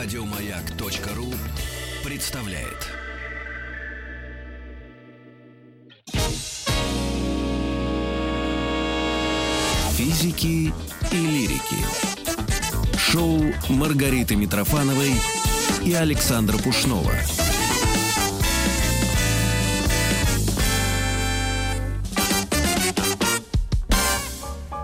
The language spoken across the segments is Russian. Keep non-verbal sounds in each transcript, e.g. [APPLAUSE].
Радиомаяк.ру представляет. Физики и лирики. Шоу Маргариты Митрофановой и Александра Пушнова.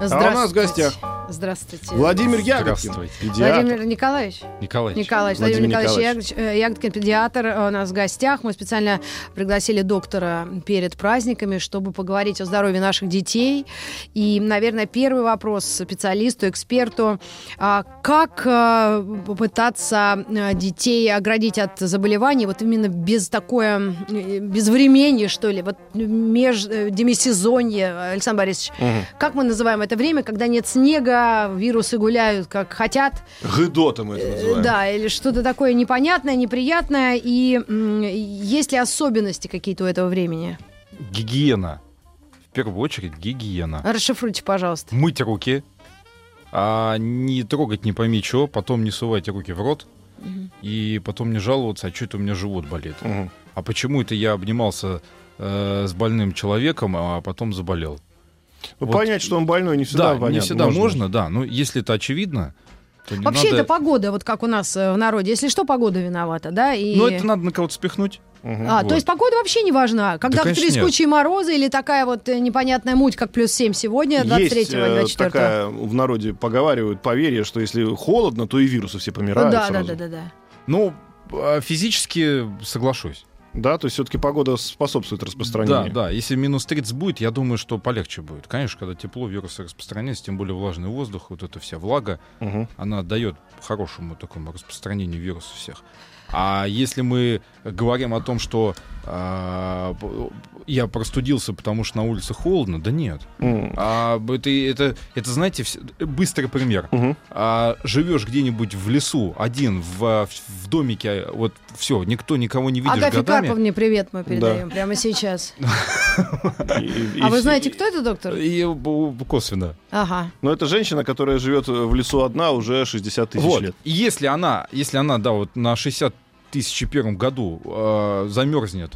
А у нас в гостях Здравствуйте. Владимир Ягодкин. Здравствуйте. педиатр. Владимир Николаевич. Николаевич. Николаевич, Владимир Владимир Николаевич Николаевич. Ягодич- э, Ягодкин, педиатр, э, у нас в гостях. Мы специально пригласили доктора перед праздниками, чтобы поговорить о здоровье наших детей. И, наверное, первый вопрос специалисту, эксперту. А Как э, попытаться детей оградить от заболеваний, вот именно без такое, без времени, что ли, вот меж, э, демисезонье, Александр Борисович, Мгм. как мы называем это время, когда нет снега, вирусы гуляют как хотят, Гыдота мы это называем. Э, Да, или что-то такое непонятное, неприятное. И есть ли особенности какие-то у этого времени? Гигиена. В первую очередь гигиена. Расшифруйте, пожалуйста. Мыть руки, а не трогать не пойми что, потом не сувайте руки в рот, и потом не жаловаться, а что это у меня живот болит. Мгм. А почему это я обнимался э, с больным человеком, а потом заболел? Ну, Вот. понять, что он больной, не всегда да, понятно. не всегда можно. да. Но если это очевидно, то не Вообще надо... это погода, вот как у нас э, в народе. Если что, погода виновата, да? И... Ну, это надо на кого-то спихнуть. Мгм. А, вот. то есть погода вообще не важна. Когда конечно, трескучие морозы или такая вот э, непонятная муть, как плюс 7 сегодня, 23 Есть э, 24 такая, в народе поговаривают, поверье, что если холодно, то и вирусы все помирают Да, да, сразу. да, да, да. Ну, а физически соглашусь. Да, то есть все-таки погода способствует Да, распространению. да. Если минус 30 будет, я думаю, что полегче будет. Конечно, когда тепло, вирусы распространяются, тем более влажный воздух, вот эта вся влага, Мгм. она дает хорошему такому распространению вируса всех. А если мы говорим о том, что а, я простудился, потому что на улице холодно, да нет. М. А, это, это, это, знаете, вс- быстрый пример. Мгм. А, живешь где-нибудь в лесу, один, в, в домике, вот все, никто никого не видишь Агафье годами. Карповне привет мы передаем прямо сейчас. [LAUGHS] А вы знаете, кто это, доктор? И косвенно. Ага. Ну, это женщина, которая живет в лесу одна уже 60 тысяч лет. И если она, если она, да, вот на 60 тысяч первом году э, замерзнет,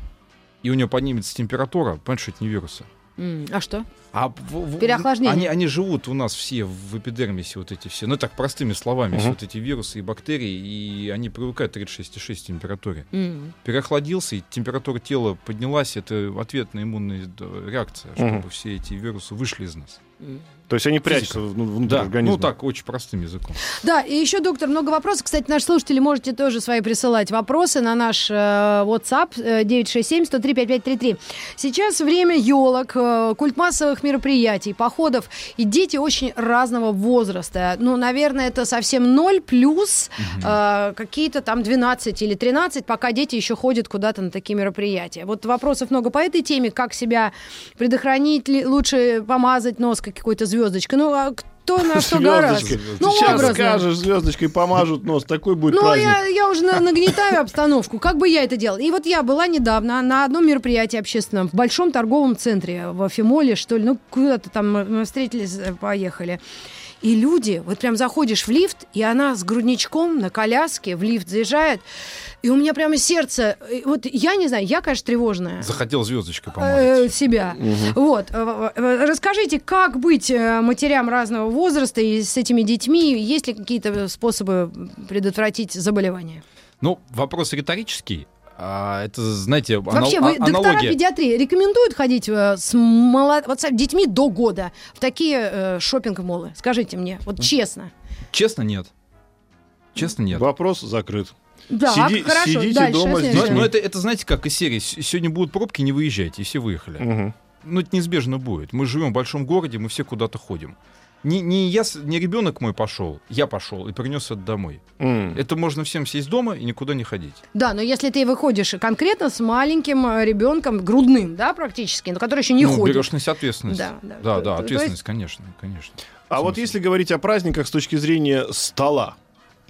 и у нее поднимется температура, понимаете, что это не вирусы. А что? А Переохлаждение. Они, они живут у нас все в эпидермисе, вот эти все. Ну, так, простыми словами, все Мгм. вот эти вирусы и бактерии, и они привыкают к 36,6 температуре. М. Переохладился, и температура тела поднялась, это ответная иммунная да, реакция, чтобы Мгм. все эти вирусы вышли из нас. М. То есть они прячутся в- ну, внутрь Да, организма. ну так, очень простым языком. Да, и еще, доктор, много вопросов. Кстати, наши слушатели можете тоже свои присылать вопросы на наш э, WhatsApp э, 967-103-5533. Сейчас время елок, э, культ массовых мероприятий, походов, и дети очень разного возраста. Ну, наверное, это совсем ноль плюс э, какие-то там 12 или 13, пока дети еще ходят куда-то на такие мероприятия. Вот вопросов много по этой теме, как себя предохранить, ли- лучше помазать нос какой-то звездочкой. Ну, а кто на что гораздо? Ну, Сейчас образно. скажешь, звездочкой помажут нос, такой будет Ну, праздник. я, я уже на- нагнетаю обстановку. Как бы я это делала? И вот я была недавно на одном мероприятии общественном в большом торговом центре, в Афимоле, что ли. Ну, куда-то там мы- мы встретились, э, поехали. И люди, вот прям заходишь в лифт, и она с грудничком на коляске в лифт заезжает, и у меня прямо сердце, э, вот я не знаю, я, конечно, тревожная. Захотел звездочкой э, помазать. себя. Вот. Э, Расскажите, как быть матерям разного возраста и с этими детьми? Есть ли какие-то способы предотвратить заболевания? Ну, вопрос риторический. А, это, знаете, Вообще, анал- вы, а- доктора аналогия. педиатрии рекомендуют ходить э, с, молод... вот с детьми до года в такие э, шопинг-молы? Скажите мне, вот честно. Честно, нет. Честно, нет. Вопрос закрыт. Да, Сиди- хорошо, сидите дальше. дома с Но, следующее. но это, это, знаете, как из серии. Сегодня будут пробки, не выезжайте, и все выехали. Мгм. Ну, это неизбежно будет. Мы живем в большом городе, мы все куда-то ходим. Не, не, я, не ребенок мой пошел, я пошел и принес это домой. М. Это можно всем сесть дома и никуда не ходить. Да, но если ты выходишь конкретно с маленьким э, ребенком, грудным, да, практически, но который еще не ну, ходит. берешь на себя ответственность. Да, да. да, То- да, то- то ответственность, конечно, конечно. А вот если говорить о праздниках с точки зрения стола,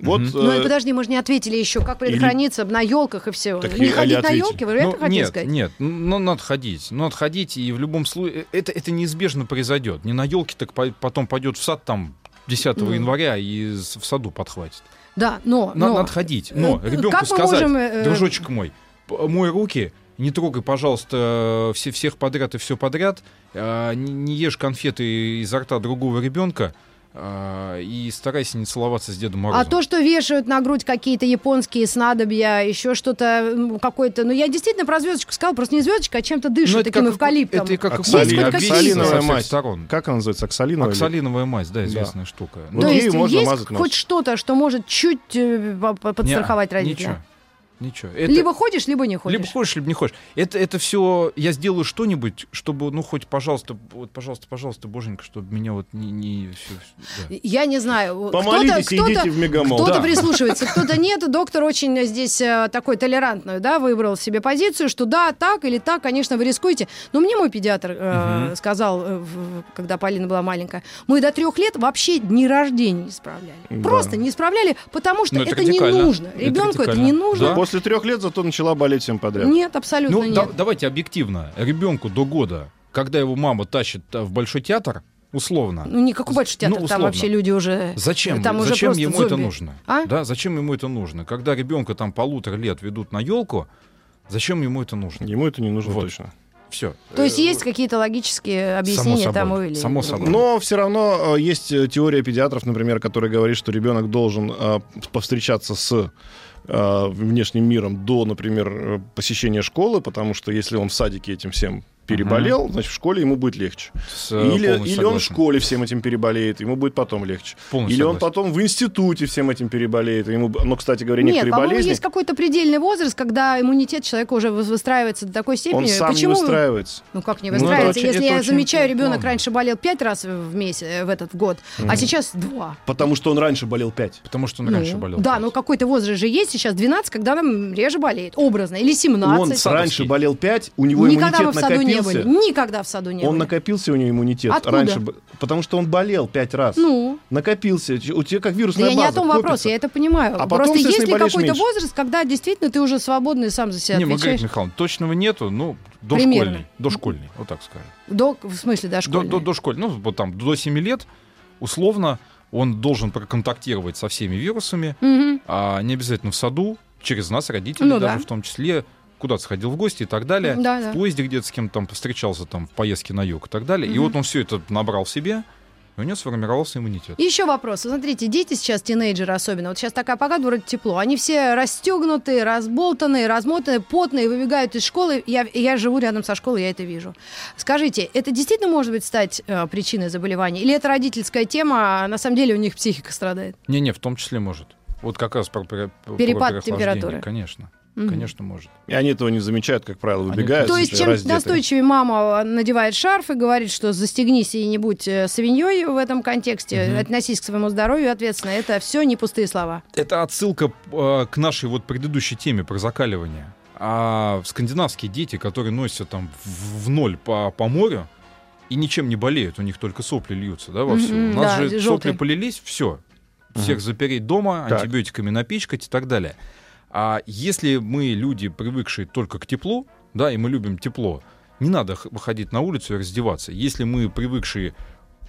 Вот, Мгм. Ну, и э, подожди, мы же не ответили еще, как предохраниться на елках и все. Так Не и- ходить на елки, вы Ну, это хотите нет, сказать? нет, ну надо ходить, ну надо ходить, и в любом случае это, это неизбежно произойдет. Не на елке, так по- потом пойдет в сад, там 10 Ну. января и в саду подхватит. Да, но... На- но- Надо ходить. Но Э, ребенку сказать, можем, э, дружочек мой, мой руки, не трогай, пожалуйста, все, всех подряд и все подряд, а, не, не ешь конфеты изо рта другого ребенка и старайся не целоваться с Дедом Морозом. А то, что вешают на грудь какие-то японские снадобья, еще что-то какое-то... Ну, я действительно про звездочку сказала, просто не звездочка, а чем-то дышит Ну, это таким как- эвкалиптом. Это как со всех мазь. сторон. Как она называется? Оксалиновая? или- Оксалиновая мазь, да, известная штука. Вот То есть можно есть мазать нос. хоть что-то, что может чуть э, по- по- подстраховать Не, родителя? Ничего. Ничего. Это- Либо ходишь, либо не ходишь. Либо хочешь, либо не хочешь. Это, это все, я сделаю что-нибудь, чтобы, ну, хоть, пожалуйста, вот, пожалуйста, пожалуйста, боженька, чтобы меня вот не... не всё- да. Я не знаю. Помолитесь кто-то, и кто-то, идите в мегамол. Кто-то Да. прислушивается, кто-то нет. Доктор очень здесь э, такой толерантную, да, выбрал себе позицию, что да, так или так, конечно, вы рискуете. Но мне мой педиатр э, сказал, э, когда Полина была маленькая, мы до трех лет вообще дни рождения не справляли. Да. Просто не справляли, потому что Ну, это это, не нужно. Ребенку это не нужно. Да. После трех лет зато начала болеть всем подряд. Нет, абсолютно Ну, нет. да- давайте объективно. Ребенку до года, когда его мама тащит э, в большой театр, условно, Ну, никакой большой театр, Ну, там условно. вообще люди уже... Зачем? Там уже зачем ему это зомби. нужно? А? Да, зачем ему это нужно? Когда ребенка там полутора лет ведут на елку, зачем ему это нужно? Ему это не нужно Вот. точно. Все. То есть есть какие-то логические объяснения собой. тому или Само собой. Но все равно э, есть э, теория педиатров, например, которая говорит, что ребенок должен э, повстречаться с э, внешним миром до, например, э, посещения школы, потому что если он в садике этим всем переболел, значит, в школе ему будет легче. С, э, Или, или он в школе всем этим переболеет, ему будет потом легче. Полностью Или он согласен. потом в институте всем этим переболеет. Ему, ну, кстати говоря, некоторые Нет, по-моему, болезни, есть какой-то предельный возраст, когда иммунитет человека уже вы- выстраивается до такой степени. он сам Почему? не выстраивается. Ну как не Ну, это выстраивается? очень- Если это я очень замечаю, ребенок раньше болел пять раз в месяц, э, в этот год, а сейчас два. Потому что он раньше болел 5. Потому что он Ну, раньше болел. Да, пять. но какой-то возраст же есть, сейчас 12, когда нам реже болеет, образно, или Он 17. раньше болел 5, у него Никогда мы иммунитет в саду не были. Никогда в саду не Он были. накопился у него иммунитет Откуда? раньше, потому что он болел пять раз. Ну, Накопился. У тебя как да вирусная я не о база том копится. вопросе, я это понимаю. А потом, Просто есть естественно, ли какой-то меньше. возраст, когда действительно ты уже свободный сам за себя Не, отвечаешь? Михайловна, точного нету, ну, Примерно. дошкольный. Дошкольный, вот так скажем. До, в смысле, До, дошкольный? до, дошкольный, ну, вот там, до 7 лет, условно, он должен проконтактировать со всеми вирусами, Мгм. а не обязательно в саду, через нас, родителей Ну даже да. в том числе, куда-то сходил в гости и так далее, Да, да. в поезде где-то с кем-то там встречался там в поездке на юг и так далее. И Мгм. вот он все это набрал в себе, и у него сформировался иммунитет. Еще вопрос. Смотрите, дети сейчас, тинейджеры особенно, вот сейчас такая погода, вроде тепло, они все расстегнутые, разболтанные, размотанные, потные, выбегают из школы. Я, я живу рядом со школой, я это вижу. Скажите, это действительно может быть стать э, причиной заболевания? Или это родительская тема, а на самом деле у них психика страдает? Не-не, в том числе может. Вот как раз про, про- про Перепад переохлаждение, температуры. Конечно, Мгм. конечно может. И они этого не замечают, как правило, Они- выбегают. То есть, чем раздетые. настойчивее мама надевает шарф и говорит, что застегнись и не будь э, свиньей в этом контексте, Мгм. относись к своему здоровью ответственно, это все не пустые слова. Это отсылка э, к нашей вот предыдущей теме про закаливание. А скандинавские дети, которые носятся там в, в ноль по, по морю и ничем не болеют, у них только сопли льются, да, вовсю. Мгм, у нас да, же желтые. сопли полились, все. Всех запереть дома, Так. антибиотиками напичкать и так далее. А если мы люди, привыкшие только к теплу, да, и мы любим тепло, не надо выходить на улицу и раздеваться. Если мы привыкшие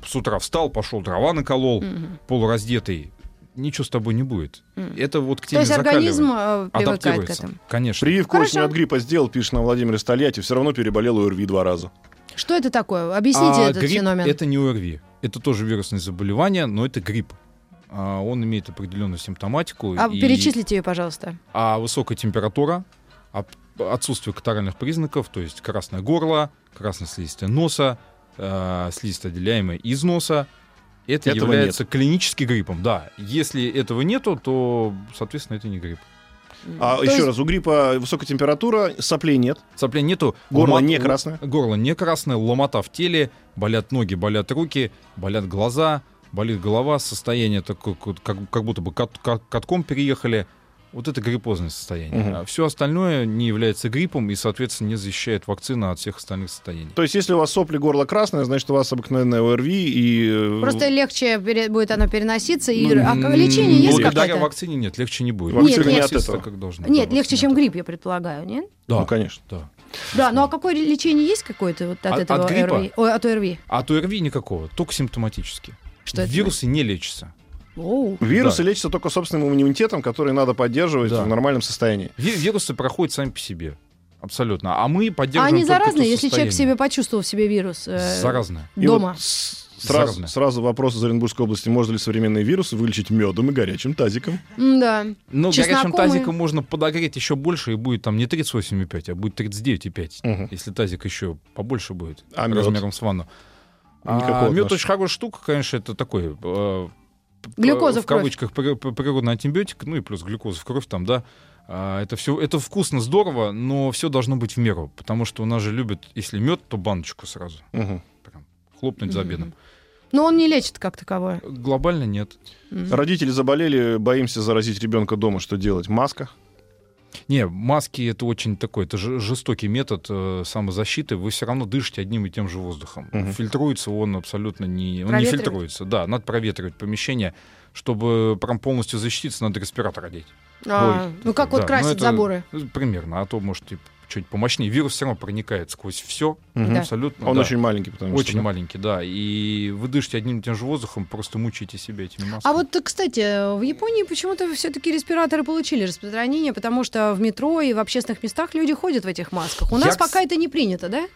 с утра встал, пошел дрова наколол, Мгм. полураздетый, ничего с тобой не будет. Мгм. Это вот к То теме есть организм э, привыкает к адаптируется. этому. Конечно. Прививку Хорошо. осенью от гриппа сделал, пишет нам Владимир из Тольятти, все равно переболел ОРВИ два раза. Что это такое? Объясните А этот грипп феномен. это не ОРВИ. Это тоже вирусное заболевание, но это грипп. А, Он имеет определенную симптоматику. А и- перечислите ее, пожалуйста. А высокая температура, об- отсутствие катаральных признаков, то есть красное горло, краснослизистая носа, э, слизь, отделяемая из носа, это Этого является клиническим гриппом. Да, если этого нету, то, соответственно, это не грипп. А То еще есть- раз, у гриппа высокая температура, соплей нет, Соплей нету. горло лома- не красное. Горло не красное, ломота в теле, болят ноги, болят руки, болят глаза, болит голова, состояние такое, как, как- будто бы кат- кат- катком переехали. Вот это гриппозное состояние. Мгм. А все остальное не является гриппом и, соответственно, не защищает вакцина от всех остальных состояний. То есть, если у вас сопли, горло красное, значит, у вас обыкновенное ОРВИ и... э, Просто легче пере- будет оно переноситься. И... Ну, А лечение есть Благодаря какое-то? вакцине нет, легче не будет. Вакцина Нет, не от этого. как должно. Нет, Да, легче, чем грипп, я предполагаю, нет? Да, Ну, конечно. да. Да, ну а какое лечение есть какое-то вот от От- этого от гриппа? ОРВИ? Ой, от ОРВИ? От ОРВИ никакого, только симптоматически. Что это? Вирусы не лечатся. Оу. Вирусы Да. лечатся только собственным иммунитетом, который надо поддерживать Да. в нормальном состоянии. Ви- Вирусы проходят сами по себе. Абсолютно. А мы А поддерживаем они только то заразные, если человек себе почувствовал в себе вирус? э, Заразные. И Дома. вот с- сразу, сразу вопрос из Оренбургской области. Можно ли современные вирусы вылечить медом и горячим тазиком? Да. Ну, горячим и- тазиком можно подогреть еще больше, и будет там не 38,5, а будет 39,5. Мгм. Если тазик еще побольше будет, А мед? размером с ванну. Никакого А, мед очень хорошая штука, конечно, это такой... э, Глюкоза в в кровь. кавычках при- при- природный антибиотик, ну и плюс глюкоза в кровь там, да. А, Это все, это вкусно, здорово, но все должно быть в меру, потому что у нас же любят, если мед, то баночку сразу, Мгм. прям хлопнуть за обедом. Но он не лечит как таковое. Глобально нет. Мгм. Родители заболели, боимся заразить ребенка дома. Что делать? Маска? Не, маски это очень такой, это же- жестокий метод э, самозащиты. Вы все равно дышите одним и тем же воздухом. Мгм. Фильтруется он абсолютно не, он не фильтруется. Да, надо проветривать помещение, чтобы прям полностью защититься, надо респиратор одеть. А, ну как вот Да, красить ну это заборы? Примерно, а то может типа, чуть помощнее. Вирус все равно проникает сквозь все. Да. абсолютно. Он да. очень маленький, потому очень что... да? маленький, да. И вы дышите одним и тем же воздухом, просто мучаете себя этими масками. А вот, кстати, в Японии почему-то все-таки респираторы получили распространение, потому что в метро и в общественных местах люди ходят в этих масках. У Я, нас пока это не принято, да?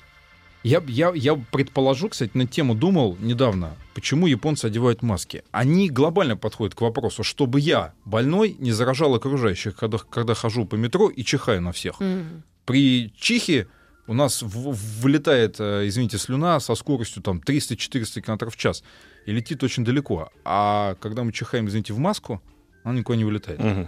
Я, я, я предположу, кстати, на тему думал недавно, почему японцы одевают маски. Они глобально подходят к вопросу, чтобы я, больной, не заражал окружающих, когда, когда хожу по метро и чихаю на всех. Мгм. При чихе у нас в- вылетает, э, извините, слюна со скоростью там 300-400 км в час и летит очень далеко. А когда мы чихаем, извините, в маску, она никуда не вылетает. Мгм.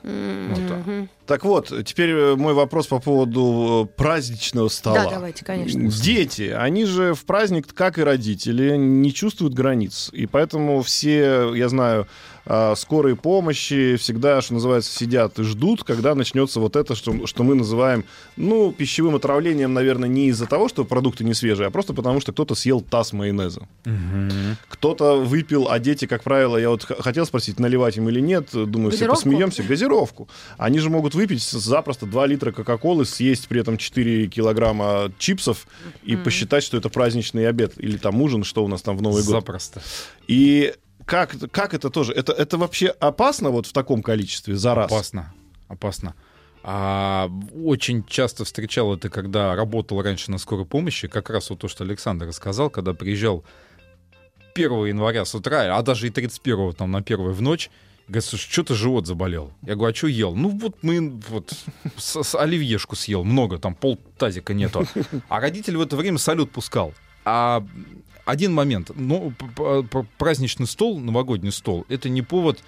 Вот так. Мгм. Так вот, теперь э, мой вопрос по поводу э, праздничного стола. Да, давайте, конечно. Дети, они же в праздник, как и родители, не чувствуют границ. И поэтому все, я знаю, а, скорые помощи всегда, что называется, сидят и ждут, когда начнется вот это, что, что мы называем, ну, пищевым отравлением, наверное, не из-за того, что продукты не свежие, а просто потому, что кто-то съел таз майонеза. Мгм. Кто-то выпил, а дети, как правило, я вот хотел спросить, наливать им или нет, думаю, все Газировку? посмеемся, газировку. Они же могут выпить запросто 2 литра Кока-Колы, съесть при этом 4 килограмма чипсов и Мгм. посчитать, что это праздничный обед или там ужин, что у нас там в Новый год. Запросто. И как, как это тоже? Это, это вообще опасно вот в таком количестве за раз? Опасно, опасно. А, очень часто встречал это, когда работал раньше на скорой помощи, как раз вот то, что Александр рассказал, когда приезжал 1 января с утра, а даже и 31 там на первую в ночь, говорит, слушай, что-то живот заболел. Я говорю, а что ел? Ну вот мы вот с, с оливьешку съел, много, там пол тазика нету. А родитель в это время салют пускал. А один момент, ну, п- праздничный стол, новогодний стол, это не повод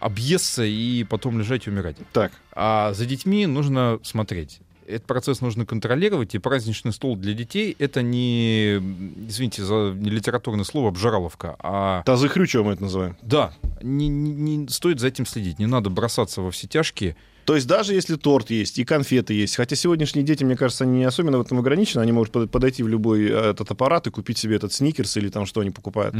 объесться и потом лежать и умирать. Так, А за детьми нужно смотреть. Этот процесс нужно контролировать, и праздничный стол для детей — это не, извините за не литературное слово, обжираловка, а тазы хрючево мы это называем. да, не, не- не стоит за этим следить, не надо бросаться во все тяжкие. То есть даже если торт есть и конфеты есть, хотя сегодняшние дети, мне кажется, они не особенно в этом ограничены, они могут под- подойти в любой э, этот аппарат и купить себе этот сникерс или там что они покупают.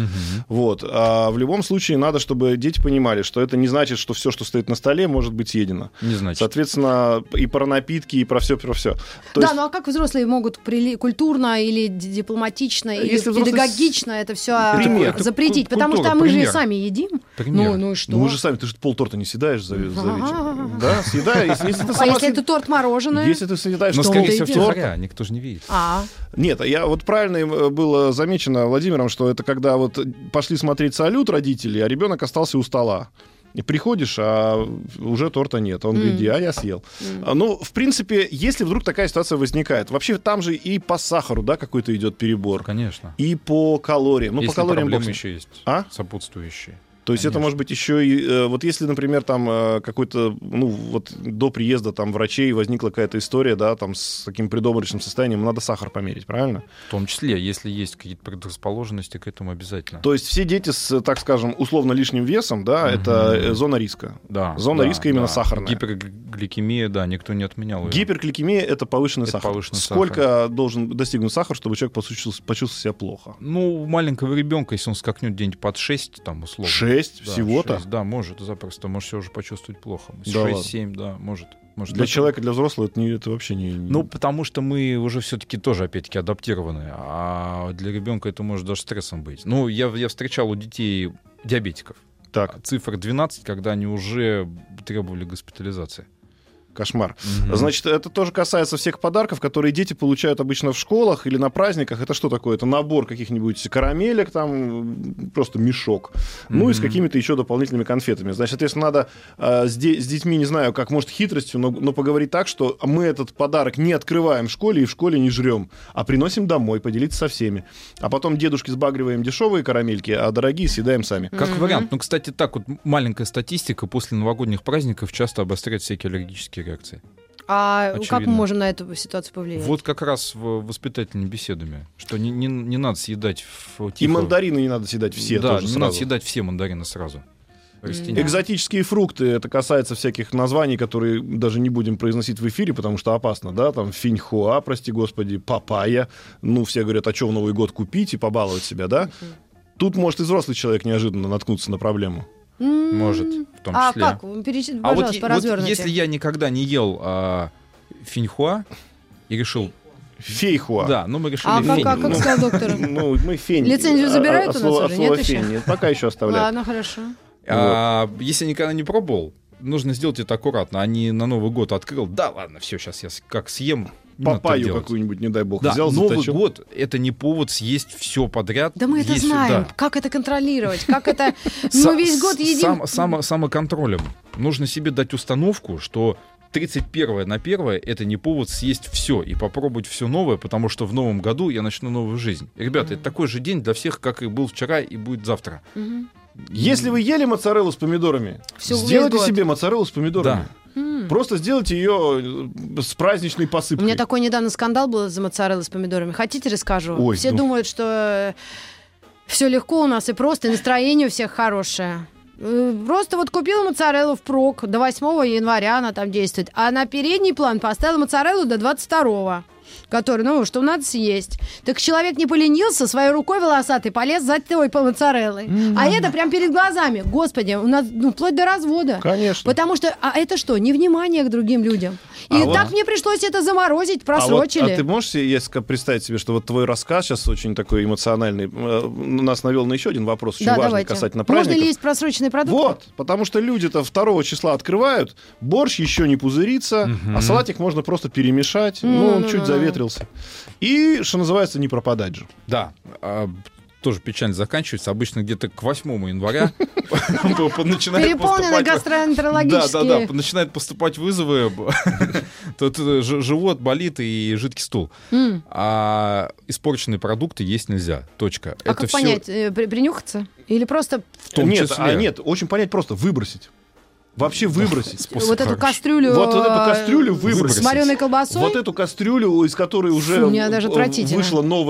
Вот. А в любом случае надо, чтобы дети понимали, что это не значит, что все, что стоит на столе, может быть съедено. Не значит. Соответственно, и про напитки, и про все, про все. То да, есть, ну а как взрослые могут прили- культурно или ди- дипломатично, или Если взрослый педагогично это все Пример. Это запретить? ку- Потому культура, что мы же пример. сами едим. Пример. Ну, ну и что? ну мы же сами, ты же полторта не съедаешь за, за вечер. Да, съедаешь. Если, если ты А сама если съед- это торт мороженое? Если ты съедаешь Но, что скорее всего, втихаря, никто же не видит. А, Нет, я вот правильно э, было замечено Владимиром, что это когда вот пошли смотреть салют родители, а ребенок остался у стола. И приходишь, а уже торта нет. Он говорит, М. а я съел. А, Ну, в принципе, если вдруг такая ситуация возникает, вообще там же и по сахару, да, какой-то идет перебор, Конечно. и по калориям. Ну, Если по калориям проблемы еще есть, А? сопутствующие. То есть это Конечно. может быть еще и... э, Вот если, например, там э, какой-то, ну, вот до приезда там врачей возникла какая-то история, да, там с таким предобморочным состоянием, надо сахар померить, правильно? В том числе, если есть какие-то предрасположенности к этому обязательно. То есть все дети с, так скажем, условно лишним весом, да, Мгм. это э, зона риска. Да, Зона да, риска именно да. сахарная. Гипергликемия, да, никто не отменял ее. Гипергликемия это повышенный Это сахар. повышенный Сколько должен достигнуть сахар, чтобы человек почувствовал, почувствовал себя плохо? Ну, у маленького ребенка, если он скакнет где-нибудь под 6, там, условно. Шесть Да, всего-то? шесть, да, может, запросто. Может себя уже почувствовать плохо. Да ладно. 6-7, да, может. Может, Для это- человека, для взрослого это, не, это вообще не... не- Ну, потому что мы уже все-таки тоже, опять-таки, адаптированы. А для ребенка это может даже стрессом быть. Ну, я, я встречал у детей диабетиков. так, Цифр 12, когда они уже требовали госпитализации. Кошмар. Значит, это тоже касается всех подарков, которые дети получают обычно в школах или на праздниках. Это что такое? Это набор каких-нибудь карамелек, там просто мешок. Ну и с какими-то еще дополнительными конфетами. Значит, соответственно, надо э, с, де- с детьми, не знаю, как, может, хитростью, но, но поговорить так, что мы этот подарок не открываем в школе и в школе не жрем, а приносим домой, поделиться со всеми. А потом дедушки сбагриваем дешевые карамельки, а дорогие съедаем сами. Как вариант. Ну, кстати, так вот маленькая статистика. После новогодних праздников часто обостряют всякие аллергические реакции. А как Очевидно. мы можем на эту ситуацию повлиять? Вот как раз в воспитательными беседами. Что не, не, не надо съедать в И тихо. мандарины не надо съедать все да, тоже не сразу. надо съедать все мандарины сразу. Растения. Экзотические фрукты, это касается всяких названий, которые даже не будем произносить в эфире, потому что опасно, да, там финьхуа, прости господи, папайя, ну, все говорят, а что в Новый год купить и побаловать себя, да? Тут может и взрослый человек неожиданно наткнуться на проблему. Может, в том А числе. как? Вы переч- А вот, вот если я никогда не ел а, финьхуа и решил... Фейхуа. Да, ну мы решили А как, фень. как, как Ну, сказал доктор? Ну, мы фень. Лицензию А- забирают а у нас слово- уже? а Нет еще? нет, пока еще оставляют. Ладно, хорошо. А, Если никогда не пробовал, нужно сделать это аккуратно, а не на Новый год открыл. Да, ладно, все, сейчас я как съем. Папайю делать. какую-нибудь, не дай бог, Да, взял, Новый заточил. год это не повод съесть все подряд. Да мы это Есть- знаем. да. Как это контролировать? Как это... [LAUGHS] Мы весь год едим... сам- само- самоконтролем. Нужно себе дать установку, что 31 на 1 это не повод съесть все и попробовать все новое, потому что в новом году я начну новую жизнь. Ребята, это такой же день для всех, как и был вчера и будет завтра. Мгм. Если вы ели моцареллу с помидорами, Всё, весь сделайте себе моцареллу с помидорами. М. Просто сделайте ее э, с праздничной У посыпкой. меня такой недавно скандал был за моцареллой с помидорами. Хотите, расскажу? Ой, Все ну. думают, что все легко у нас и просто, и настроение у всех хорошее. Э, Просто вот купила моцареллу в прок до 8 января она там действует. А на передний план поставила моцареллу до 22 который, ну, что надо съесть. Так человек не поленился, своей рукой волосатой полез за той по моцареллой. А это прям перед глазами. Господи, у нас ну, вплоть до развода. Конечно. Потому что, а это что, невнимание к другим людям. И А вот- так мне пришлось это заморозить, А, вот, просрочили. а ты можешь себе если представить себе, что вот твой рассказ сейчас очень такой эмоциональный, э, нас навел на еще один вопрос, очень да, важный давайте. касательно Можно праздников. ли есть просроченные продукты? Вот, потому что люди-то 2 числа открывают, борщ еще не пузырится, а салатик можно просто перемешать, ну, он Ну-ну-ну. Заветрился. И, что называется, не пропадать же. Да, а, тоже печально заканчивается. Обычно где-то к 8 января [LAUGHS] Переполнены поступать... Да, гастроэнтерологические... да, да, начинают поступать вызовы, [LAUGHS] тут э, живот болит и жидкий стул. А испорченные продукты есть нельзя. Точка. А Это как понять, э, при- принюхаться? Или просто в том нет, числе. а нет, очень понять просто, выбросить. Вообще выбросить. Способ вот эту кастрюлю... Вот, вот эту э, кастрюлю С выбросить. вареной колбасой? Вот эту кастрюлю, из которой уже Фу, даже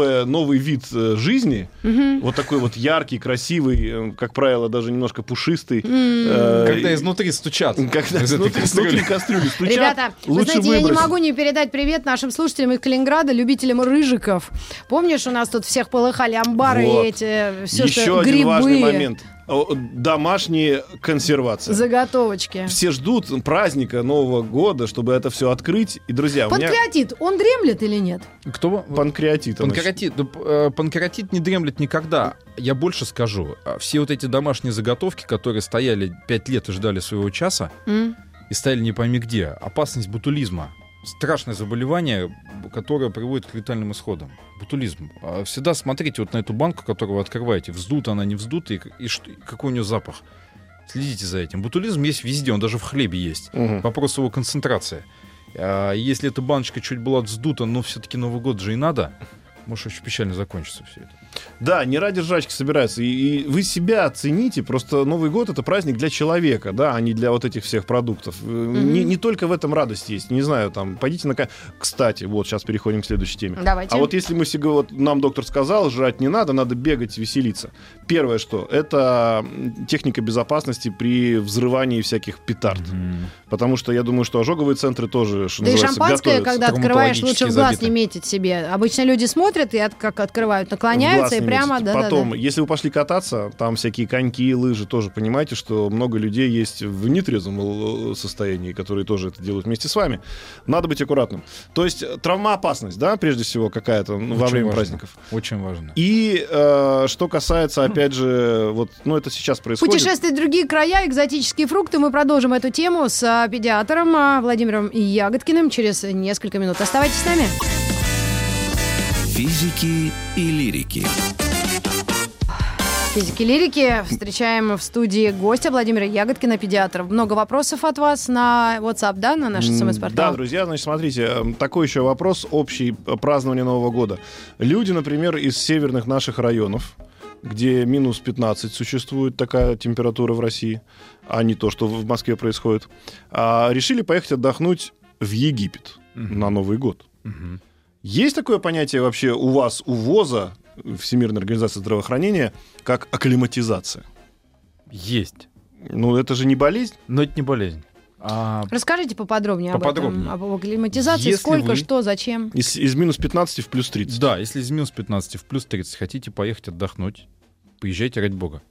э, новый вид э, жизни, Мгм. вот такой вот яркий, красивый, э, как правило, даже немножко пушистый. Э, Когда изнутри стучат. [LAUGHS] когда из этой снутри, кастрюли. стучат, Ребята, вы знаете, я не выбросить. могу не передать привет нашим слушателям из Калининграда, любителям рыжиков. Помнишь, у нас тут всех полыхали амбары Вот. и эти все, Еще что один грибы, важный момент. О, Домашняя консервация. заготовочки. Все ждут праздника Нового года, чтобы это все открыть. И, друзья, у меня Панкреатит, он дремлет или нет? Кто? панкреатит. значит. Панкреатит, да, п- э, панкреатит не дремлет никогда. Я больше скажу. А Все вот эти домашние заготовки, которые стояли 5 лет и ждали своего часа, М? и стояли не пойми где. Опасность ботулизма. Страшное заболевание, которое приводит к летальным исходам. Ботулизм. А Всегда смотрите вот на эту банку, которую вы открываете. Вздута она, не вздута, и, и и какой у нее запах. Следите за этим. Ботулизм есть везде, он даже в хлебе есть. Мгм. Вопрос его концентрации. А Если эта баночка чуть была вздута, но все-таки Новый год же и надо, может очень печально закончится все это. Да, не ради ржачки собираются. И, и вы себя оцените. Просто Новый год это праздник для человека, да, а не для вот этих всех продуктов. Э, Не, не только в этом радость есть. Не знаю, там, пойдите на... Кстати, вот сейчас переходим к следующей теме. Давайте. А вот если мы себе, вот нам доктор сказал, жрать не надо, надо бегать, веселиться. Первое что, это техника безопасности при взрывании всяких петард. Потому что я думаю, что ожоговые центры тоже, что Да и шампанское, готовятся. когда открываешь, лучше в глаз забиты. не метить себе. Обычно люди смотрят и от, как открывают, В глаз и прямо, да, да, Потом, да. если вы пошли кататься, там всякие коньки, лыжи, тоже понимаете, что много людей есть в нетрезвом э, состоянии, которые тоже это делают вместе с вами. Надо быть аккуратным. То есть э, травмоопасность, да, прежде всего, какая-то ну, во время важно. праздников. Очень важно. И э, что касается, опять же, вот, ну это сейчас происходит. Путешествие в другие края, экзотические фрукты. Мы продолжим эту тему с а, педиатром Владимиром Ягодкиным через несколько минут. Оставайтесь с нами. Физики и лирики. Физики лирики. Встречаем в студии гостя Владимира Ягодкина, педиатра. Много вопросов от вас на WhatsApp, да, на наш смс-портал? Да, друзья, значит, смотрите, э, такой еще вопрос общий э, празднования Нового года. Люди, например, из северных наших районов, где минус 15 существует такая температура в России, а не то, что в Москве происходит, а, решили поехать отдохнуть в Египет Мгм. на Новый год. Мгм. Есть такое понятие вообще у вас, у ВОЗа, Всемирной организации здравоохранения, как акклиматизация? Есть. Ну, это же не болезнь. Но это не болезнь. А, Расскажите поподробнее, Поподробнее. об этом. Об акклиматизации. Если Сколько, вы- что, зачем? Из, из минус 15 в плюс 30. да, если из минус 15 в плюс 30 хотите поехать отдохнуть, поезжайте ради бога.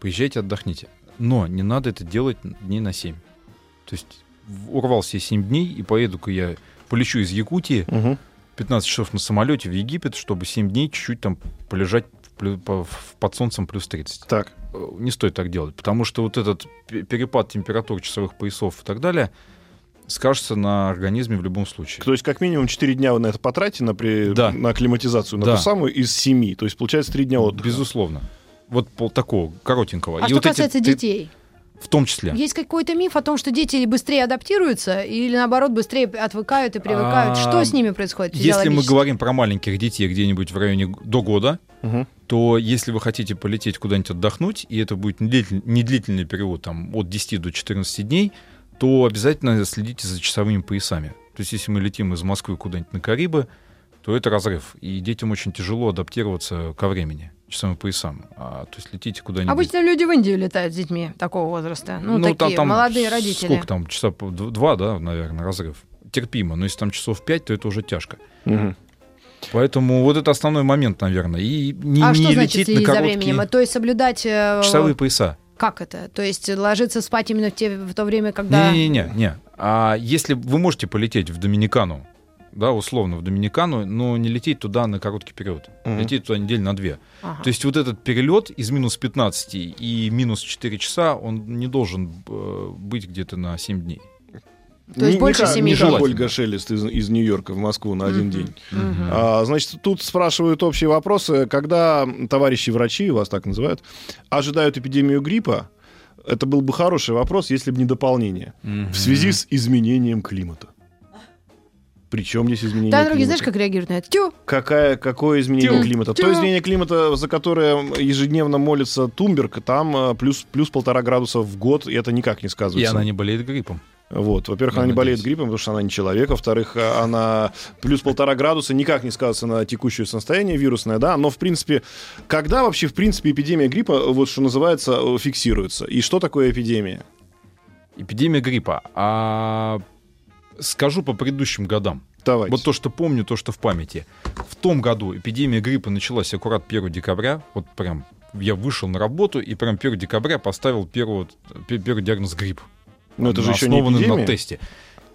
Поезжайте, отдохните. Но не надо это делать дней на 7. То есть в- урвал себе 7 дней и поеду-ка я, полечу из Якутии, Мгм. 15 часов на самолете в Египет, чтобы 7 дней чуть-чуть там полежать под солнцем плюс 30. Так. Э, Не стоит так делать, потому что вот этот пе- перепад температур часовых поясов и так далее скажется на организме в любом случае. То есть, как минимум, 4 дня вы на это потратите, на, при... Да. на акклиматизацию, на Да. ту самую из 7. То есть, получается, 3 дня отдыха. Безусловно. Вот пол такого коротенького. А И что вот эти касается три- детей? В том числе. Есть какой-то миф о том, что дети быстрее адаптируются или, наоборот, быстрее отвыкают и привыкают? А, Что с ними происходит Если мы говорим про маленьких детей где-нибудь в районе до года, Мгм. то если вы хотите полететь куда-нибудь отдохнуть, и это будет недлитель- недлительный период, там, от 10 до 14 дней, то обязательно следите за часовыми поясами. То есть если мы летим из Москвы куда-нибудь на Карибы, то это разрыв. И детям очень тяжело адаптироваться ко времени, часовым поясам. А, то есть летите куда-нибудь... Обычно люди в Индию летают с детьми такого возраста. Ну, там- такие там молодые родители. Сколько там, часа два, да, наверное, разрыв. Терпимо, но если там часов пять, то это уже тяжко. Мгм. Поэтому вот это основной момент, наверное. И не, а не что значит лететь следить за временем? То есть соблюдать... э, часовые пояса. Как это? То есть ложиться спать именно в, те- в то время, когда... Не-не-не, не. А если вы можете полететь в Доминикану, да, условно в Доминикану, но не лететь туда на короткий период. Мгм. Лететь туда неделю на две. Ага. То есть вот этот перелет из минус 15 и минус 4 часа, он не должен э, быть где-то на 7 дней. То есть Не- больше не как- семи не как. Ольга Шелест из, из Нью-Йорка в Москву на один день. Мгм. А, значит, тут спрашивают общие вопросы. Когда товарищи врачи, вас так называют, ожидают эпидемию гриппа, это был бы хороший вопрос, если бы не дополнение. В связи с изменением климата. Причем здесь изменение Да, другие, знаешь, как реагируют на это? Тю! Какая, какое изменение Тю. климата? Тю. То изменение климата, за которое ежедневно молится Тумберг, там э, плюс, плюс полтора градуса в год, и это никак не И сказывается. она не болеет гриппом. Вот. Во-первых, она не болеет гриппом, потому что она не человек. Во-вторых, э, она плюс полтора градуса никак не сказывается на текущее состояние вирусное, да. Но, в принципе, когда вообще, в принципе, эпидемия гриппа, вот что называется, э, фиксируется? И что такое эпидемия? Эпидемия гриппа. А скажу по предыдущим годам. Давайте. Вот то, что помню, то, что в памяти. В том году эпидемия гриппа началась аккурат 1 декабря. Вот прям я вышел на работу и прям 1 декабря поставил первый, первый диагноз грипп. Но это же еще не эпидемия. на тесте.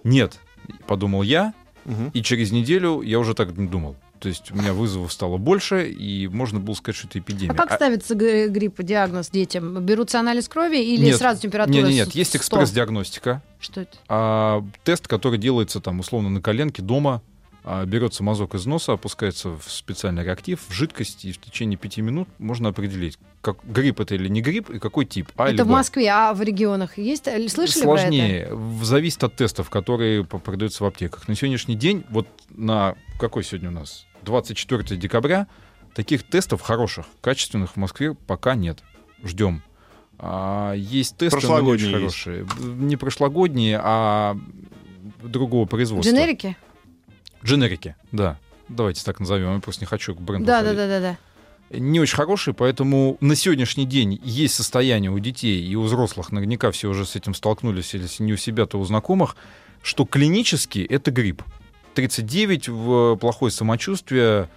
Нет, подумал я, Мгм. и через неделю я уже так не думал. То есть у меня вызовов стало больше, и можно было сказать, что это эпидемия. А как ставится г- грипп, диагноз детям? Берутся анализ крови или Нет. сразу температура Нет, нет, с- есть 100? экспресс-диагностика. Что это? А тест, который делается там условно на коленке дома, а, берется мазок из носа, опускается в специальный реактив, в жидкость, и в течение пяти минут можно определить, как грипп это или не грипп, и какой тип. А это в. Москве, а в регионах есть? Или Слышали про это? Сложнее. Зависит от тестов, которые продаются в аптеках. На сегодняшний день, вот на какой сегодня у нас? 24 декабря, таких тестов хороших, качественных в Москве пока нет. Ждем. А, есть тесты, но не Прошлогодние очень есть. хорошие. Не прошлогодние, а другого производства. Дженерики? Дженерики, да. Давайте так назовем. Я просто не хочу к бренду Да, да, да, да, да. не очень хорошие, поэтому на сегодняшний день есть состояние у детей и у взрослых, наверняка все уже с этим столкнулись, или если не у себя, то у знакомых, что клинически это грипп. 39 в плохое самочувствие,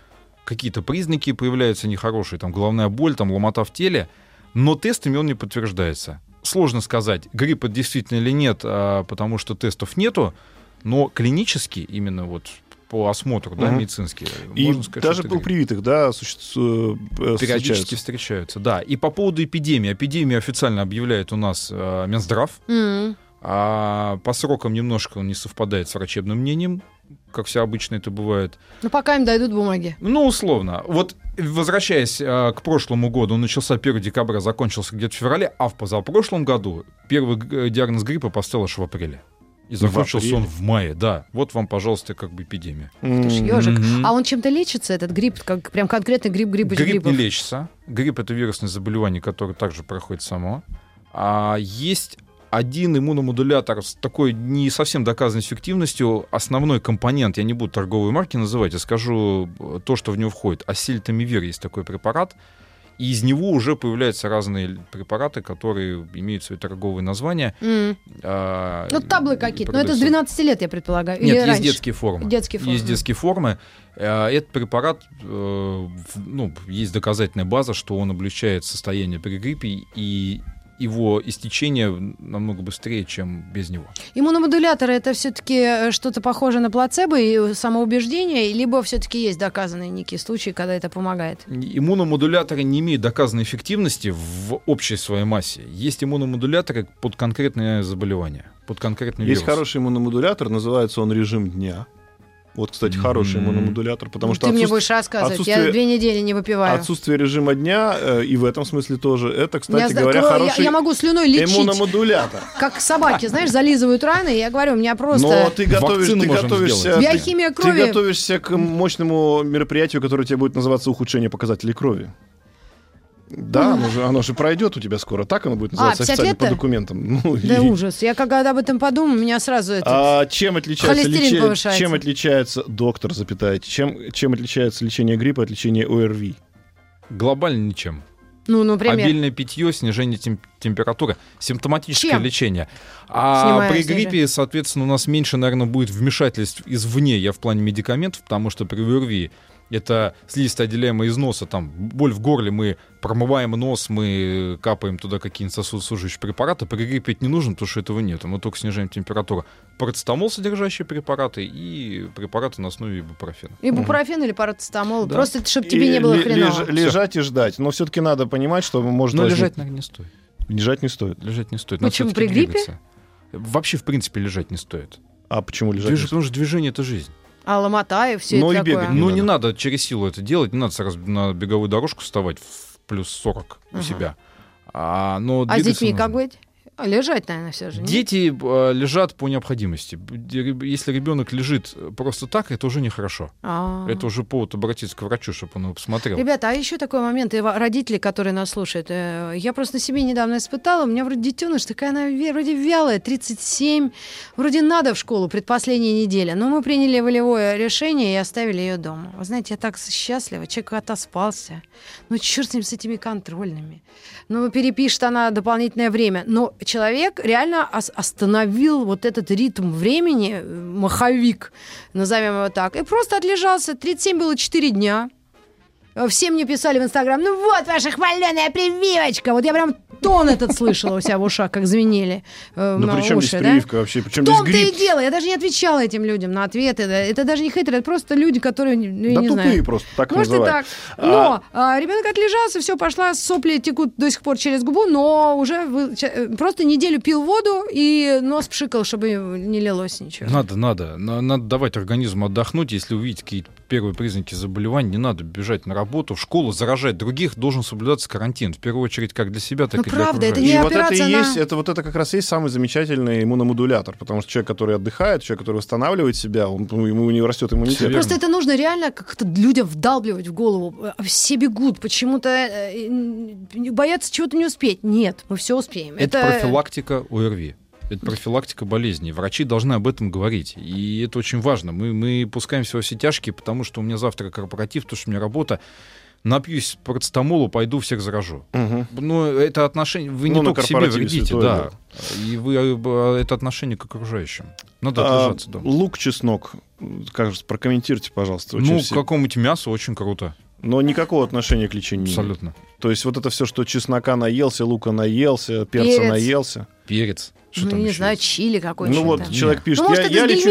какие-то признаки появляются нехорошие, там головная боль, там ломота в теле, но тестами он не подтверждается. Сложно сказать, грипп это действительно или нет, а, потому что тестов нету, но клинически именно вот по осмотру, да, Мгм. медицинский, И можно сказать, даже у привитых, да, существует, периодически встречаются, да. И по поводу эпидемии. Эпидемию официально объявляет у нас э, Минздрав, М. а по срокам немножко он не совпадает с врачебным мнением, как все обычно это бывает. Ну, пока им дойдут бумаги. Ну, условно. Вот возвращаясь э, к прошлому году, он начался 1 декабря, закончился где-то в феврале, а в позапрошлом году первый г- диагноз гриппа поставил аж в апреле. И В закончился он апреле? в мае, да. Вот вам, пожалуйста, как бы эпидемия. Ты ж ежик. Мгм. А он чем-то лечится, этот грипп? Как, прям конкретный грипп, грипп Грипп гриппов? не лечится. Грипп это вирусное заболевание, которое также проходит само. А есть один иммуномодулятор с такой не совсем доказанной эффективностью. Основной компонент, я не буду торговые марки называть, я скажу э, то, что в него входит. Асильтамивир есть такой препарат. И из него уже появляются разные препараты, которые имеют свои торговые названия. М. а, Ну, таблы какие-то. Ну, это с продаются. 12 лет, я предполагаю. Или Нет, есть раньше? детские формы. Детские формы. Есть детские формы. Э, Этот препарат, э, ну, есть доказательная база, что он облегчает состояние при гриппе, и его истечение намного быстрее, чем без него. Иммуномодуляторы это все-таки что-то похожее на плацебо и самоубеждение, либо все-таки есть доказанные некие случаи, когда это помогает. Иммуномодуляторы не имеют доказанной эффективности в общей своей массе. Есть иммуномодуляторы под конкретное заболевание, под конкретный Есть вирус. хороший иммуномодулятор, называется он режим дня. Вот, кстати, хороший иммуномодулятор, потому что Ты мне отсутствие- будешь рассказывать, я две недели не выпиваю. отсутствие режима дня, э, и в этом смысле тоже, это, Я кстати знаю, говоря, кро- я- хороший я, могу слюной лечить, иммуномодулятор. как собаки, знаешь, зализывают раны, и я говорю, у меня просто... Но ты готовишь, ты готовишься, ты, Биохимия ты крови. готовишься к мощному мероприятию, которое у тебя будет называться ухудшение показателей крови. Да, оно же, оно же пройдет у тебя скоро. Так оно будет называться 50 официально по лет-то? документам. [LAUGHS] Ну, Да и- ужас. Я когда об этом подумаю, у меня сразу это... А чем отличается, Холестерин лече- повышается. чем отличается доктор, запятая, чем, чем отличается лечение гриппа от лечения ОРВИ? Глобально ничем. Ну, например. Обильное питье, снижение тем- температуры, симптоматическое Чем? лечение. А Снимая при снижение. гриппе, соответственно, у нас меньше, наверное, будет вмешательств извне, я в плане медикаментов, потому что при ОРВИ это слизистая отделяемая из носа, там боль в горле, мы промываем нос, мы капаем туда какие-нибудь сосудосужащие препараты. При гриппе это не нужно, потому что этого нет. Мы только снижаем температуру. Парацетамол содержащие препараты и препараты на основе ибупрофена. Ибупрофен или парацетамол. Да. Просто, чтобы И тебе не было хреново. леж- лежать и ждать. Но все-таки надо понимать, что может Но возник- лежать, наверное, не стоит. лежать не стоит. Лежать не стоит. Почему, при гриппе? двигаться. Вообще, в принципе, лежать не стоит. А почему лежать? Движ- не Потому что движение — это жизнь. А ломота и все Ну это и бегать такое. Не ну, надо. не надо через силу это делать, не надо сразу на беговую дорожку вставать в плюс 40 у Ага. себя. А, но А с двигаться детьми как нужно. быть? А, Лежать, наверное, все же. нет? Дети э, лежат по необходимости. Если ребенок лежит просто так, это уже нехорошо. А. Это уже повод обратиться к врачу, чтобы он его посмотрел. Ребята, а еще такой момент, и родители, которые нас слушают, э, я просто на себе недавно испытала, у меня вроде детеныш, такая она вроде вялая, 37, вроде надо в школу предпоследняя неделя, но мы приняли волевое решение и оставили ее дома. Вы знаете, я так счастлива, человек отоспался, ну черт с ним, с этими контрольными, ну перепишет она дополнительное время, но человек реально ос- остановил вот этот ритм времени, э, маховик, назовем его так, и просто отлежался, 37 было 4 дня, все мне писали в Инстаграм, ну вот ваша хваленая прививочка. Вот я прям тон этот слышала у себя в ушах, как звенели э, Ну при чем уши, здесь да? прививка вообще? Причем здесь том-то и грипп? дело. Я даже не отвечала этим людям на ответы. Это даже не хейтеры, это просто люди, которые, ну, Да не тупые знаю. просто, так Может и так. Но а, ребенок отлежался, все, пошла, сопли текут до сих пор через губу, но уже вы- э, просто неделю пил воду и нос пшикал, чтобы не лилось ничего. Надо, надо. На- Надо давать организму отдохнуть. Если увидите какие-то первые признаки заболевания, не надо бежать на работу, в школу, заражать других. Должен соблюдаться карантин. В первую очередь, как для себя, так Ну, и для правда, это окружающих. не И вот это и операция на- есть, это вот это как раз и есть самый замечательный иммуномодулятор, потому что человек, который отдыхает, человек, который восстанавливает себя, он, ну, ему не растет иммунитет. Просто это нужно реально как-то людям вдалбливать в голову. Э, Все бегут, почему-то э, э, боятся чего-то не успеть. Нет, мы все успеем. Это профилактика ОРВИ. Это профилактика болезней. Врачи должны об этом говорить. И это очень важно. Мы, мы пускаемся во все тяжкие, потому что у меня завтра корпоратив, потому что у меня работа. Напьюсь парацетамолу, пойду всех заражу. Мгм. Ну, это отношение... Вы не Ну, на только себе вредите, да. И вы, э, это отношение к окружающим. Надо А, отлежаться дома. лук, чеснок Кажется, прокомментируйте, пожалуйста. очень Ну, все- к какому-нибудь мясу очень круто. Но никакого отношения к лечению. не. Абсолютно. То есть вот это все, что чеснока наелся, лука наелся, перца Перец. наелся. Перец. Что Ну, там не еще знаю, есть? чили какой-то. Ну вот там. человек пишет, Ну, может, я, это я с лечу...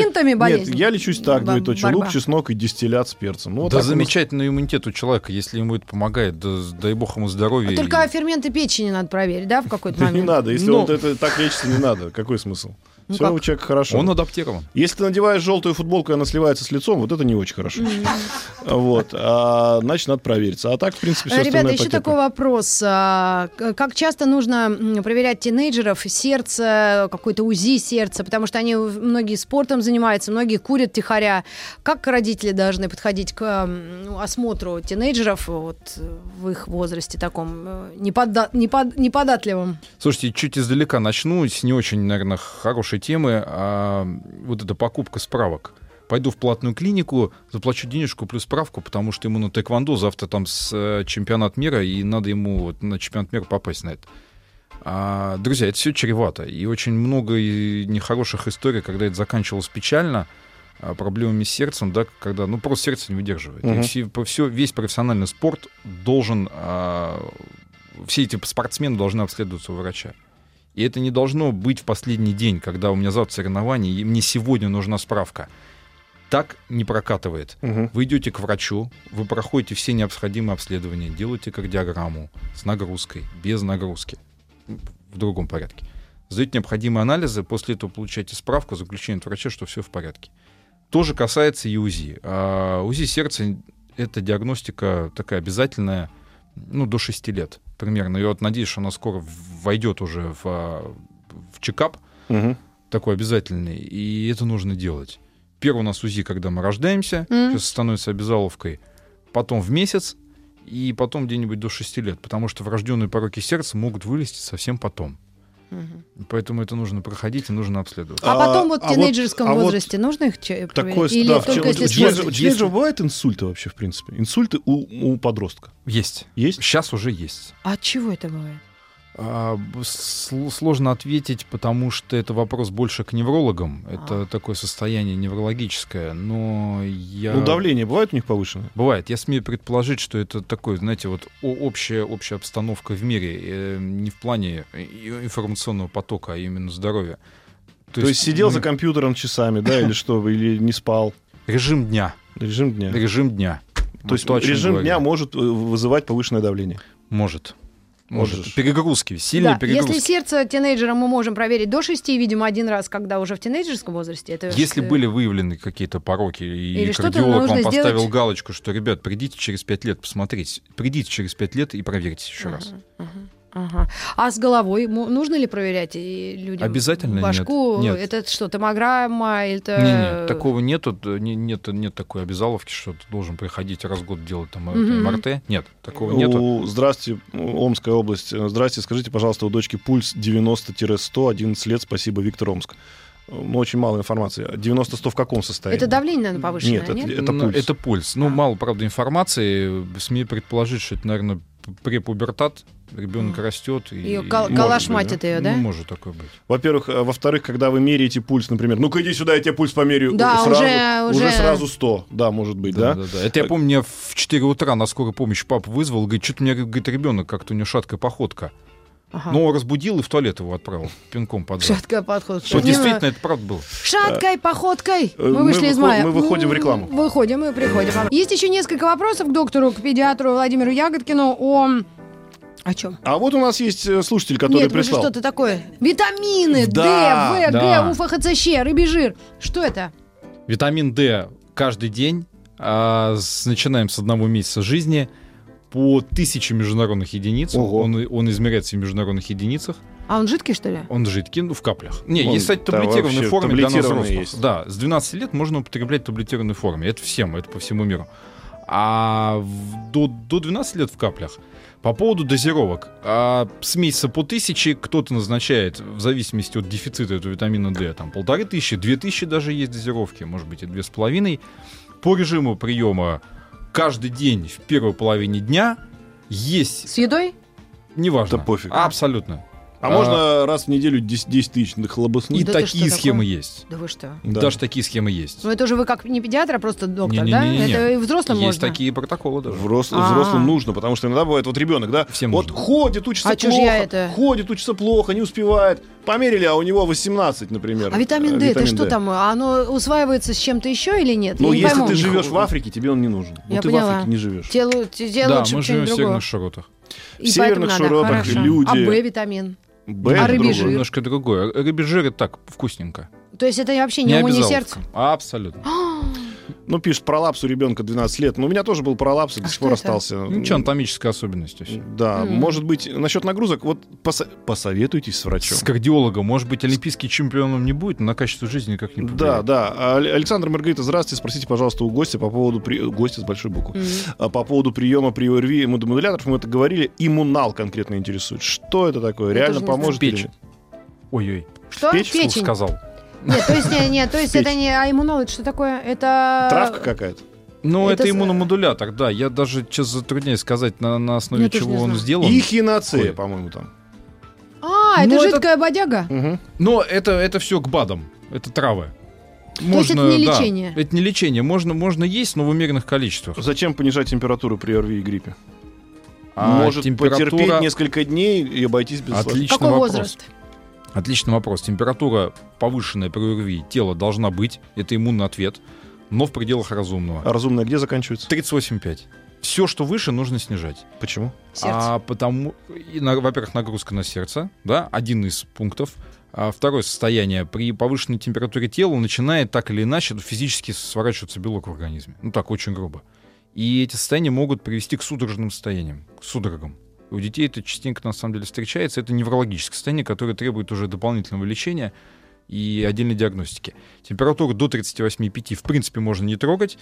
Нет, я лечусь так, Бо- двоеточие, лук, борьба. чеснок и дистиллят с перцем. Ну, вот да у нас. замечательный иммунитет у человека, если ему это помогает, да, дай бог ему здоровья. А и- Только ферменты печени надо проверить, да, в какой-то [LAUGHS] момент? не надо, если Ну. он это так лечится, не надо. Какой смысл? Ну Все как? у человека хорошо. Он адаптирован. Если ты надеваешь желтую футболку, и она сливается с лицом, вот это не очень хорошо. [LAUGHS] Вот. А, значит, надо провериться. А так, в принципе, все Ребята, еще пакеты. такой вопрос. А, Как часто нужно проверять тинейджеров, сердце, какой-то УЗИ сердца, потому что они многие спортом занимаются, многие курят тихоря. Как родители должны подходить к осмотру тинейджеров вот, в их возрасте таком э, непода- непод- неподатливом? Слушайте, чуть издалека начну с не очень, наверное, хорошей темы. А, вот эта покупка справок. Пойду в платную клинику, заплачу денежку плюс справку, потому что ему на тэквондо завтра там с э, чемпионат мира, и надо ему вот на чемпионат мира попасть на это. А, друзья, это все чревато. И очень много и нехороших историй, когда это заканчивалось печально, а, проблемами с сердцем, да, когда, ну, просто сердце не выдерживает. Мгм. И все, всё- весь профессиональный спорт должен, а, все эти спортсмены должны обследоваться у врача. И это не должно быть в последний день, когда у меня завтра соревнование, и мне сегодня нужна справка. Так не прокатывает. Мгм. Вы идете к врачу, вы проходите все необходимые обследования, делаете кардиограмму с нагрузкой, без нагрузки, в другом порядке. Сдаете необходимые анализы, после этого получаете справку, заключение от врача, что все в порядке. То же касается и УЗИ. А УЗИ сердца — это диагностика такая обязательная, ну, до 6 лет примерно. И вот надеюсь, что она скоро войдет уже в, в чекап, Мгм. такой обязательный, и это нужно делать. Первый у нас УЗИ, когда мы рождаемся, Мгм. сейчас становится обязаловкой, потом в месяц, и потом где-нибудь до 6 лет, потому что врожденные пороки сердца могут вылезти совсем потом. Мгм. Поэтому это нужно проходить и нужно обследовать. А, А- потом вот а в тинейджерском вот- а вот возрасте нужно их? Такое, Или да, в только если у тинейджера бывают инсульты вообще, в принципе? Инсульты у, у подростка Есть. есть? Сейчас уже есть. А от чего это бывает? А, сложно ответить, потому что это вопрос больше к неврологам. Это А. такое состояние неврологическое. Но я... Ну, давление бывает у них повышенное? Бывает. Я смею предположить, что это такое, знаете, вот общая, общая обстановка в мире, э, не в плане информационного потока, а именно здоровья. То, есть, сидел мы- за компьютером часами, да, или что, или не спал? Режим дня. Режим дня. Режим дня. То есть режим дня может э, вызывать повышенное давление. Может. Может. Можешь. Перегрузки, сильные Да, перегрузки. если сердце тинейджера мы можем проверить до 6, видимо, один раз, когда уже в тинейджерском возрасте. Это Если ж, э, были выявлены какие-то пороки, и Или кардиолог вам нужно поставил сделать. галочку, что, ребят, придите через 5 лет посмотреть. Придите через 5 лет и проверьте еще раз. Ага, ага. А с головой нужно ли проверять и людям Обязательно нет. башку? Нет. Это что, томограмма? Это... Не, не, такого нету, нет, нет такой обязаловки, что ты должен приходить раз в год делать там э. МРТ. Нет, такого нету. У, здрасте, Омская область. Э, Здрасте, скажите, пожалуйста, у дочки пульс 90-100, 11 лет, спасибо, Виктор Омск. Ну, очень мало информации. 90-100 в каком состоянии? Это давление, наверное, повышенное, Нет, нет? это- это Ну, пульс. Это пульс. Ну, А. мало, правда, информации. Смею предположить, что это, наверное, препубертат. Ребенок растет. И, и- кал- калашматит ее, да? Ну, может такое быть. Во-первых, э, во-вторых, когда вы меряете пульс, например, ну-ка иди сюда, я тебе пульс померяю. Да, сразу, уже- уже- сразу 100, да, может быть, да? Да, да, да. Это я помню, меня в 4 утра на скорую помощь папа вызвал, говорит, что-то у меня, говорит, ребенок, как-то у него шаткая походка. Ага. Но разбудил и в туалет его отправил пинком под зад. Шаткая подход. Что действительно это правда было. Шаткой походкой. Э, Мы мы вышли из выход- мая. мы выходим в рекламу. Выходим и приходим. Есть еще несколько вопросов к доктору, к педиатру Владимиру Ягодкину о... О чем? А вот у нас есть э, слушатель, который Нет, же прислал. что-то такое. Витамины, Да, Д, В, да. Г, УФХЦЩ, рыбий жир. Что это? Витамин D каждый день, а, с- начинаем с одного месяца жизни, по тысяче международных единиц. Ого. Он, он измеряется в международных единицах. А он жидкий, что ли? Он жидкий, ну, в каплях. Не, Он, есть, кстати, да, таблетированной вообще форме для нас взрослых. есть. Да, с 12 лет можно употреблять в таблетированной форме. Это всем, это по всему миру. А в- до, до 12 лет в каплях. По поводу дозировок. А, с месяца по тысяче кто-то назначает, в зависимости от дефицита этого витамина D, там полторы тысячи, две тысячи даже есть дозировки, может быть и две с половиной. По режиму приема каждый день в первой половине дня есть, С едой? неважно. Да пофиг. Абсолютно. А А, можно раз в неделю 10, 10 тысяч хлобыснуть? И Да такие схемы такое? есть. Да вы что? Да. Даже такие схемы есть. Ну это уже вы как не педиатр, а просто доктор, да? Не-не-не-не. Это и взрослым Есть можно. такие протоколы даже. Взрос- А. Взрослым нужно, потому что иногда бывает вот ребенок, да, Всем вот нужно. ходит, учится А плохо, это? ходит, учится плохо, не успевает. Померили, а у него 18, например. А витамин D, это витамин что там? Оно усваивается с чем-то еще или нет? Ну, Я не если пойму. ты живешь в Африке, тебе он не нужен. Я вот ты поняла. в Африке не живешь. Тебе Да, лучше мы бы живем в северных широтах. И В северных широтах люди- А Б-витамин? Б А рыбий другое. жир? Немножко другое. Рыбий жир это так, вкусненько. То есть это вообще не уму, не сердце? Абсолютно. Ну, пишет, пролапс у ребенка 12 лет. Ну, у меня тоже был пролапс, и А до сих что пор это? остался. Ничего, анатомическая особенность. вообще. Да, М. может быть, насчет нагрузок, вот поса- посоветуйтесь с врачом. С кардиологом. Может быть, олимпийский чемпионом не будет, но на качество жизни никак не Да, повлияет. да. А, Ал- Александр Маргарита, здравствуйте. Спросите, пожалуйста, у гостя по поводу... При... Гостя с большой буквы. А по поводу приема при ОРВИ иммуномодуляторов, мы это говорили, иммунал конкретно интересует. Что это такое? Я Реально поможет? Печь. нет? Ой-ой, Что? Печь? Печень. сказал. Нет, то есть, нет, нет, то есть это не а иммунол, это что такое? Это... Травка какая-то? Ну, Это это, иммуномодулятор, да. Я даже сейчас затрудняюсь сказать, на, на основе Я чего он знаю. сделан. Ихиноцея, Ой. по-моему, там. А, это Ну, это- жидкая бодяга? Мгм. Но это, это все к БАДам. Это травы. есть это не да, лечение? это не лечение. Можно, можно есть, но в умеренных количествах. Зачем понижать температуру при ОРВИ и гриппе? А Может температура- потерпеть несколько дней и обойтись без? Отличный Какой вопрос. возраст? Отличный вопрос. Температура повышенная при ОРВИ тела должна быть. Это иммунный ответ. Но в пределах разумного. А разумное где заканчивается? 38,5. Все, что выше, нужно снижать. Почему? Сердце. А потому, и на- во-первых, нагрузка на сердце, да, один из пунктов. А второе состояние. При повышенной температуре тела начинает так или иначе физически сворачиваться белок в организме. Ну так, очень грубо. И эти состояния могут привести к судорожным состояниям, к судорогам. У детей это частенько на самом деле встречается. Это неврологическое состояние, которое требует уже дополнительного лечения и отдельной диагностики. Температуру до 38,5 в принципе можно не трогать.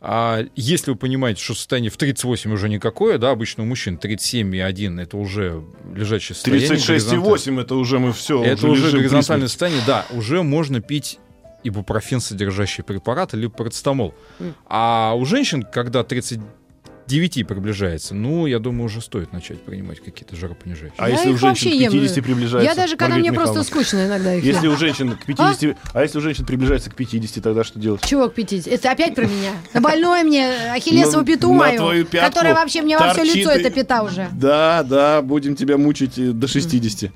А если вы понимаете, что состояние в 38 уже никакое, да, обычно у мужчин 37,1 это уже лежачее состояние. горизонтальное. 36,8 это уже мы все. Это уже горизонтальное состояние, да, уже можно пить ибупрофен, содержащий препарат, либо парацетамол. А у женщин, когда 39 приближается, ну, я думаю, уже стоит начать принимать какие-то жаропонижающие. А Я если у женщин к ем. 50 приближается? Я даже, когда Маргарита мне просто Михайловна, скучно иногда их Если ем. у женщин к 50... А? если у женщин приближается к 50, тогда что делать? Чего к 50? Это опять про меня? Больное мне, ахиллесову Ну, пяту мою, которая вообще мне во все лицо, это пята уже. Да, да, будем тебя мучить э, до 60.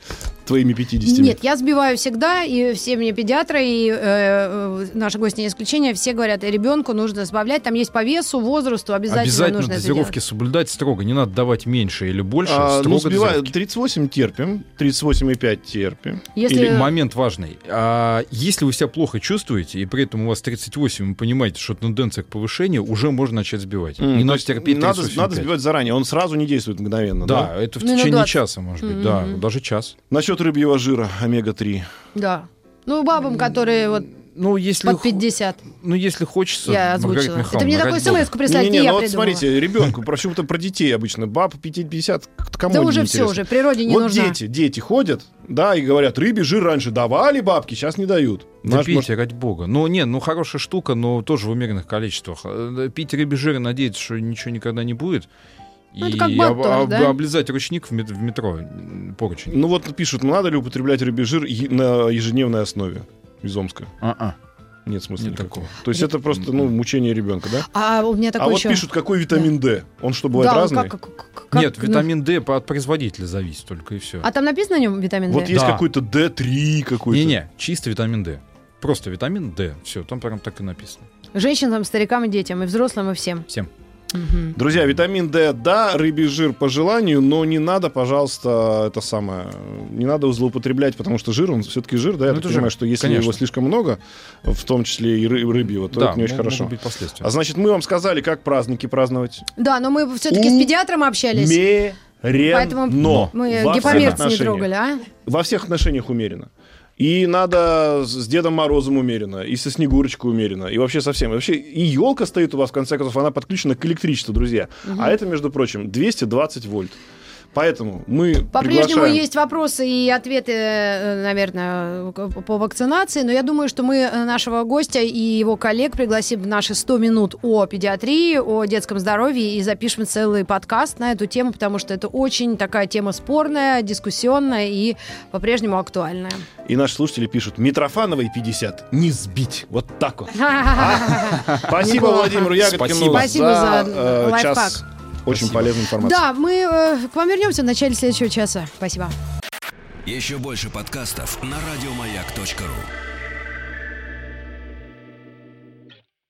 Твоими 50. Нет, я сбиваю всегда, и все мне педиатры, и э, э, наши гости не исключение, все говорят, ребенку нужно сбавлять, там есть по весу, возрасту, обязательно, Обязательно нужно дозировки соблюдать строго. Не надо давать меньше или больше. А, ну, строго сбиваю. дозировки. 38 терпим, 38,5 терпим. Если... Или момент важный. А, если вы себя плохо чувствуете, и при этом у вас 38, вы понимаете, что тенденция к повышению, уже можно начать сбивать. М, не надо терпеть надо, 38,5. надо сбивать заранее, он сразу не действует мгновенно, да? Да, это в Минут течение 20. часа, может быть, да, Мгм. даже час. Насчет рыбьего жира, омега-3. Да. Ну, бабам, которые вот Ну, если, под хо- 50. ну, если хочется, Я озвучила. Это мне такую ради бога. смс прислали, Не-не, я ну вот смотрите, ребенку, почему-то про детей обычно, баб 50, кому Да уже все, уже природе не вот нужна. дети, дети ходят, да, и говорят, рыбий жир раньше давали бабки, сейчас не дают. Да Наш, пейте, может, ради бога. Ну, не, ну, хорошая штука, но тоже в умеренных количествах. Э, Пить рыбий жир и надеяться, что ничего никогда не будет. Ну, и это как бат об- да? облизать ручник в мет- в метро, поручень. Ну вот пишут, надо ли употреблять рыбий жир на ежедневной основе из Омска? А-а. Нет смысла Нет никакого. такого. То есть это просто, ну, мучение ребенка, да? А у меня а такой вот еще... пишут, какой витамин D? Он что, бывает да, разный? как- как- как- Нет, ну, витамин D от производителя зависит только и все. А там написано на нем витамин D? Вот есть Да. какой-то D3 какой-то. Не-не, чисто витамин D. Просто витамин D. Все, там прям так и написано. Женщинам, старикам и детям, и взрослым, и всем. Всем. Мгм. Друзья, витамин D, да, рыбий жир по желанию, но не надо, пожалуйста, это самое, не надо злоупотреблять, потому что жир, он все-таки жир, да, я Ну, так это понимаю, жир, что если конечно. его слишком много, в том числе и ры- рыбьего, то да, это не очень хорошо. быть последствия. А значит, мы вам сказали, как праздники праздновать. Да, но мы все-таки с педиатром общались. Умеренно. Поэтому но мы гипомерц не трогали, а? Во всех отношениях умеренно. И надо с Дедом Морозом умеренно, и со Снегурочкой умеренно, и вообще совсем. И вообще, и елка стоит у вас, в конце концов, она подключена к электричеству, друзья. А это, между прочим, 220 вольт. Поэтому мы По-прежнему есть вопросы и ответы, э, наверное, по вакцинации, но я думаю, что мы э, нашего гостя и его коллег пригласим в наши 100 минут о педиатрии, о детском здоровье и запишем целый подкаст на эту тему, потому что это очень такая тема спорная, дискуссионная и по-прежнему актуальная. И наши слушатели пишут, Митрофановой 50, не сбить. Вот так вот. [LAUGHS] Спасибо Неплохо. Владимиру Ягодкину Спасибо. Спасибо за э, лайфхак. час очень Спасибо. полезной информации. Да, мы э, к вам вернемся в начале следующего часа. Спасибо. Еще больше подкастов на радиомаяк.ру.